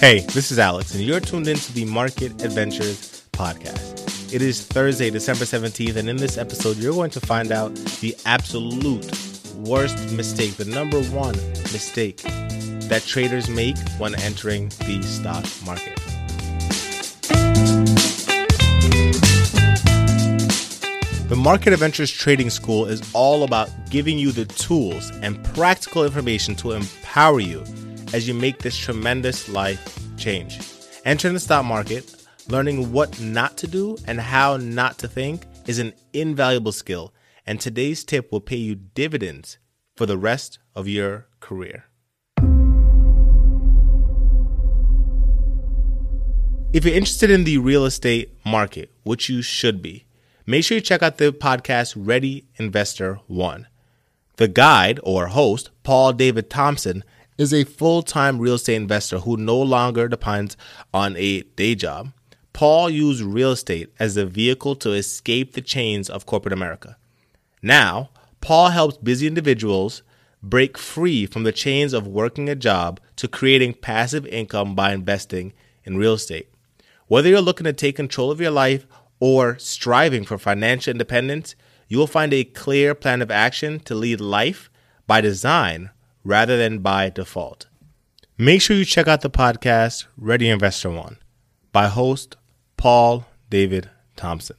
Hey, this is Alex, and you're tuned into the Market Adventures podcast. It is Thursday, December 17th, and in this episode, you're going to find out the absolute worst mistake, the number one mistake that traders make when entering the stock market. The Market Adventures Trading School is all about giving you the tools and practical information to empower you as you make this tremendous life change. Entering the stock market, learning what not to do and how not to think is an invaluable skill, and today's tip will pay you dividends for the rest of your career. If you're interested in the real estate market, which you should be, make sure you check out the podcast Ready Investor One. The guide or host, Paul David Thompson, is a full time real estate investor who no longer depends on a day job. Paul used real estate as a vehicle to escape the chains of corporate America. Now, Paul helps busy individuals break free from the chains of working a job to creating passive income by investing in real estate. Whether you're looking to take control of your life or striving for financial independence, you will find a clear plan of action to lead life by design rather than by default. Make sure you check out the podcast Ready Investor One by host Paul David Thompson.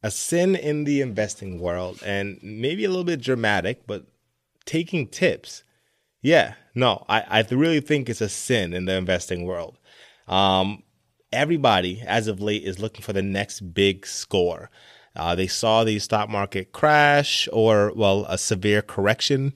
A sin in the investing world, and maybe a little bit dramatic, but taking tips. Yeah, no, I, I really think it's a sin in the investing world. Um, everybody, as of late, is looking for the next big score. Uh, they saw the stock market crash or, well, a severe correction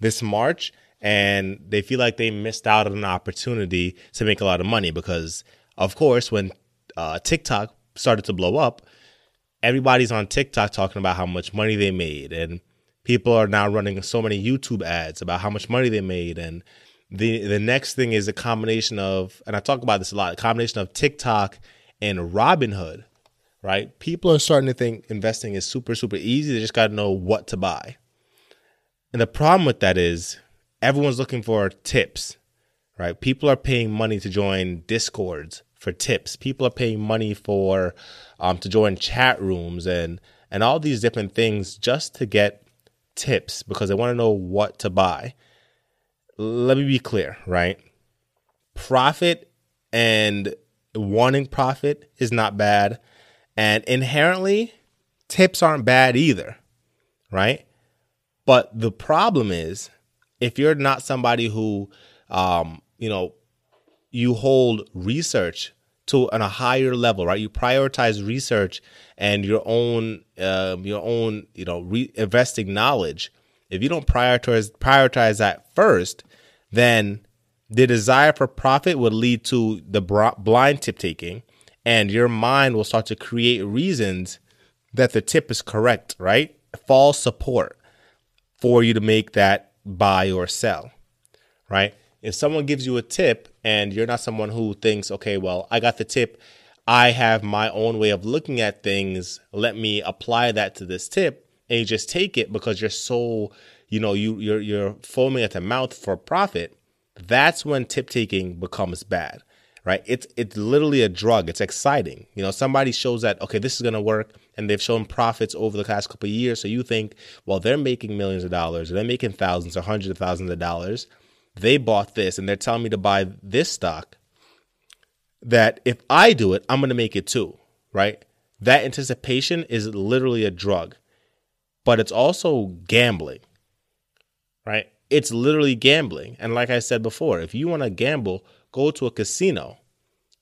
this March, and they feel like they missed out on an opportunity to make a lot of money because, of course, when uh, TikTok started to blow up, everybody's on TikTok talking about how much money they made, and people are now running so many YouTube ads about how much money they made, and the the next thing is a combination of, and I talk about this a lot, a combination of TikTok and Robinhood right? People are starting to think investing is super, super easy. They just got to know what to buy. And the problem with that is everyone's looking for tips, right? People are paying money to join discords for tips. People are paying money for um, to join chat rooms and and all these different things just to get tips because they want to know what to buy. Let me be clear, right? Profit and wanting profit is not bad and inherently, tips aren't bad either, right? But the problem is if you're not somebody who, um, you know, you hold research to on a higher level, right? You prioritize research and your own, um, your own, you know, re- investing knowledge. If you don't prioritize prioritize that first, then the desire for profit would lead to the blind tip taking, and your mind will start to create reasons that the tip is correct, right? False support for you to make that buy or sell, right? If someone gives you a tip and you're not someone who thinks, okay, well, I got the tip, I have my own way of looking at things, let me apply that to this tip, and you just take it because you're so, you know, you you're you're foaming at the mouth for profit, that's when tip taking becomes bad right? It's it's literally a drug. It's exciting. You know, somebody shows that okay, this is gonna work, and they've shown profits over the past couple of years. So you think, well, they're making millions of dollars, or they're making thousands or hundreds of thousands of dollars. They bought this, and they're telling me to buy this stock. That if I do it, I'm gonna make it too, right? That anticipation is literally a drug, but it's also gambling, right? It's literally gambling. And like I said before, if you want to gamble, go to a casino.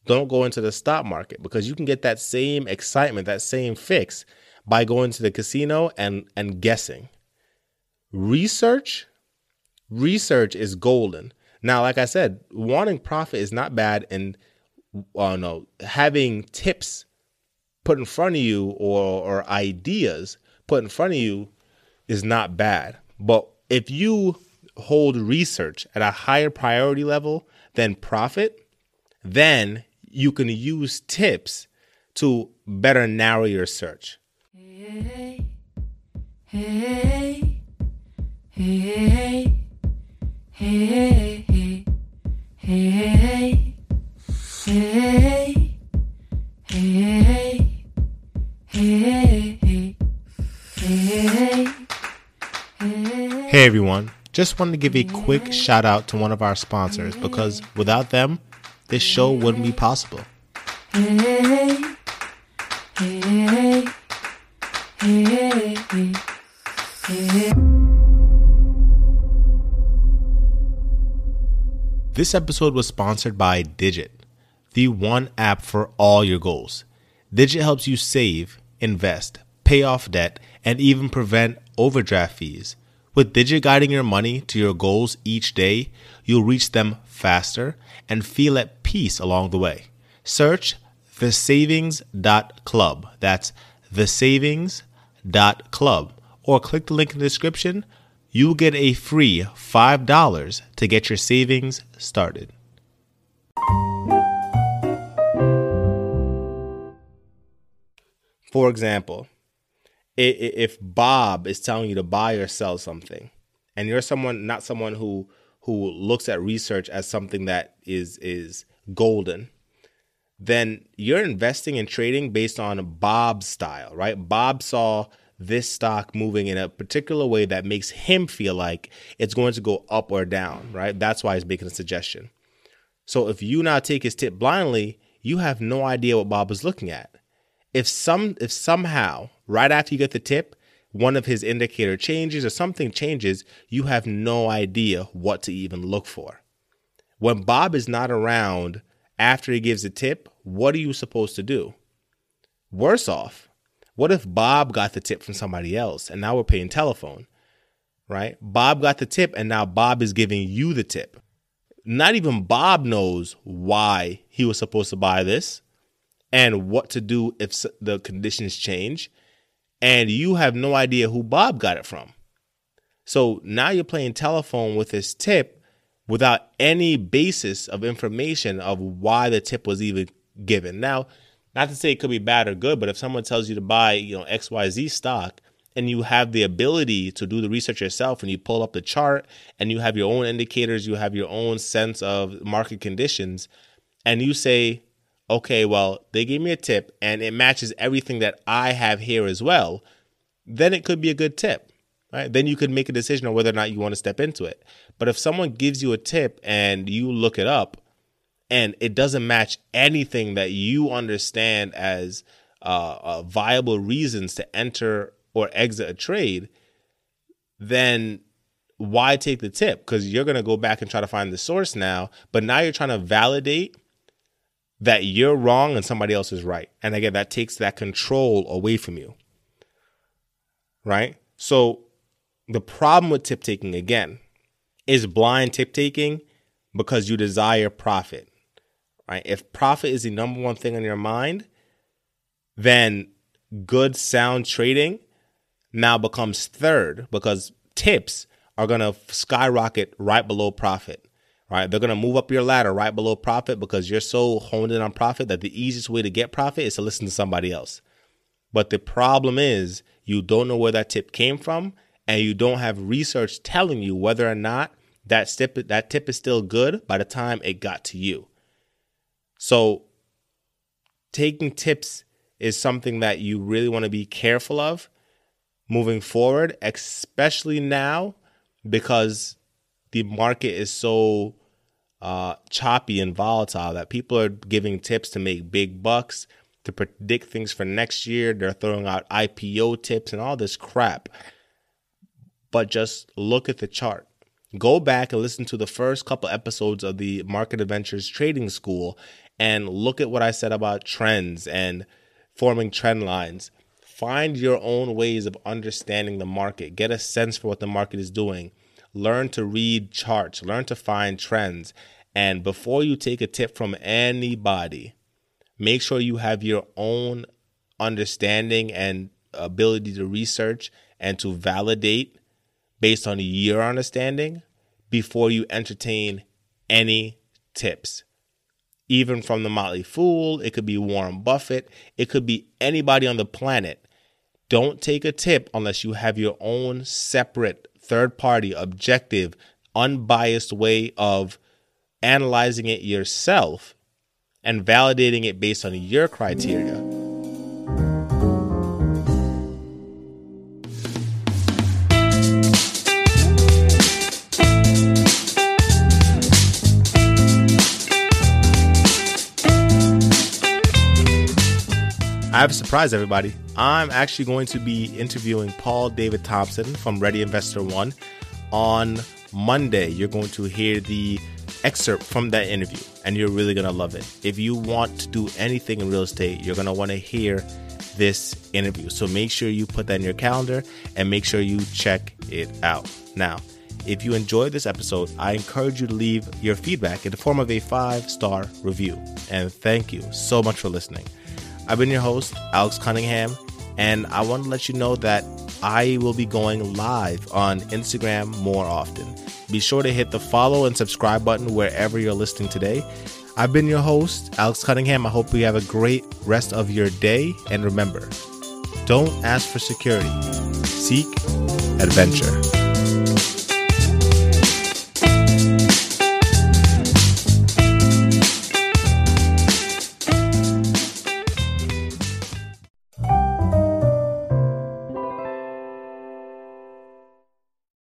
don't go into the stock market because you can get that same excitement, that same fix by going to the casino and and guessing. Research research is golden. Now, like I said, wanting profit is not bad and uh, no, having tips put in front of you or or ideas put in front of you is not bad. But if you hold research at a higher priority level then profit, then you can use tips to better narrow your search. Hey, hey, hey, Hey everyone just wanted to give a quick shout out to one of our sponsors because without them, this show wouldn't be possible. This episode was sponsored by Digit, the one app for all your goals. Digit helps you save, invest, pay off debt, and even prevent overdraft fees. With Digit guiding your money to your goals each day, you'll reach them faster and feel at peace along the way. Search the thesavings.club. That's the thesavings.club. Or click the link in the description. You'll get a free $5 to get your savings started. For example, if Bob is telling you to buy or sell something, and you're someone not someone who who looks at research as something that is is golden, then you're investing and trading based on Bob's style, right? Bob saw this stock moving in a particular way that makes him feel like it's going to go up or down, right? That's why he's making a suggestion. So if you now take his tip blindly, you have no idea what Bob is looking at if some if somehow right after you get the tip one of his indicator changes or something changes you have no idea what to even look for. When bob is not around after he gives a tip what are you supposed to do? Worse off what if bob got the tip from somebody else and now we're paying telephone right? Bob got the tip and now bob is giving you the tip. Not even bob knows why he was supposed to buy this and what to do if the conditions change. And you have no idea who Bob got it from. So now you're playing telephone with this tip without any basis of information of why the tip was even given. Now, not to say it could be bad or good, but if someone tells you to buy, you know, XYZ stock and you have the ability to do the research yourself and you pull up the chart and you have your own indicators, you have your own sense of market conditions, and you say, okay, well, they gave me a tip and it matches everything that I have here as well, then it could be a good tip. Right? Then you could make a decision on whether or not you want to step into it. But if someone gives you a tip and you look it up and it doesn't match anything that you understand as uh, uh, viable reasons to enter or exit a trade, then why take the tip? Because you're going to go back and try to find the source now. But now you're trying to validate that you're wrong and somebody else is right. And again, that takes that control away from you. Right? So the problem with tip taking again is blind tip taking because you desire profit. Right? If profit is the number one thing on your mind, then good sound trading now becomes third because tips are going to skyrocket right below profit They're going to move up your ladder right below profit because you're so honed in on profit that the easiest way to get profit is to listen to somebody else. But the problem is you don't know where that tip came from and you don't have research telling you whether or not that tip that tip is still good by the time it got to you. So taking tips is something that you really want to be careful of moving forward, especially now because the market is so uh, choppy and volatile that people are giving tips to make big bucks, to predict things for next year. They're throwing out IPO tips and all this crap. But just look at the chart. Go back and listen to the first couple episodes of the Market Adventures Trading School and look at what I said about trends and forming trend lines. Find your own ways of understanding the market. Get a sense for what the market is doing. Learn to read charts, learn to find trends. And before you take a tip from anybody, make sure you have your own understanding and ability to research and to validate based on your understanding before you entertain any tips. Even from the Motley Fool, it could be Warren Buffett, it could be anybody on the planet. Don't take a tip unless you have your own separate, third party, objective, unbiased way of analyzing it yourself and validating it based on your criteria I have a surprise, everybody. I'm actually going to be interviewing Paul David Thompson from Ready Investor One on Monday. You're going to hear the excerpt from that interview, and you're really going to love it. If you want to do anything in real estate, you're going to want to hear this interview. So make sure you put that in your calendar and make sure you check it out. Now, if you enjoyed this episode, I encourage you to leave your feedback in the form of a five star review. And thank you so much for listening. I've been your host, Alex Cunningham, and I want to let you know that I will be going live on Instagram more often. Be sure to hit the follow and subscribe button wherever you're listening today. I've been your host, Alex Cunningham. I hope you have a great rest of your day. And remember, don't ask for security, seek adventure.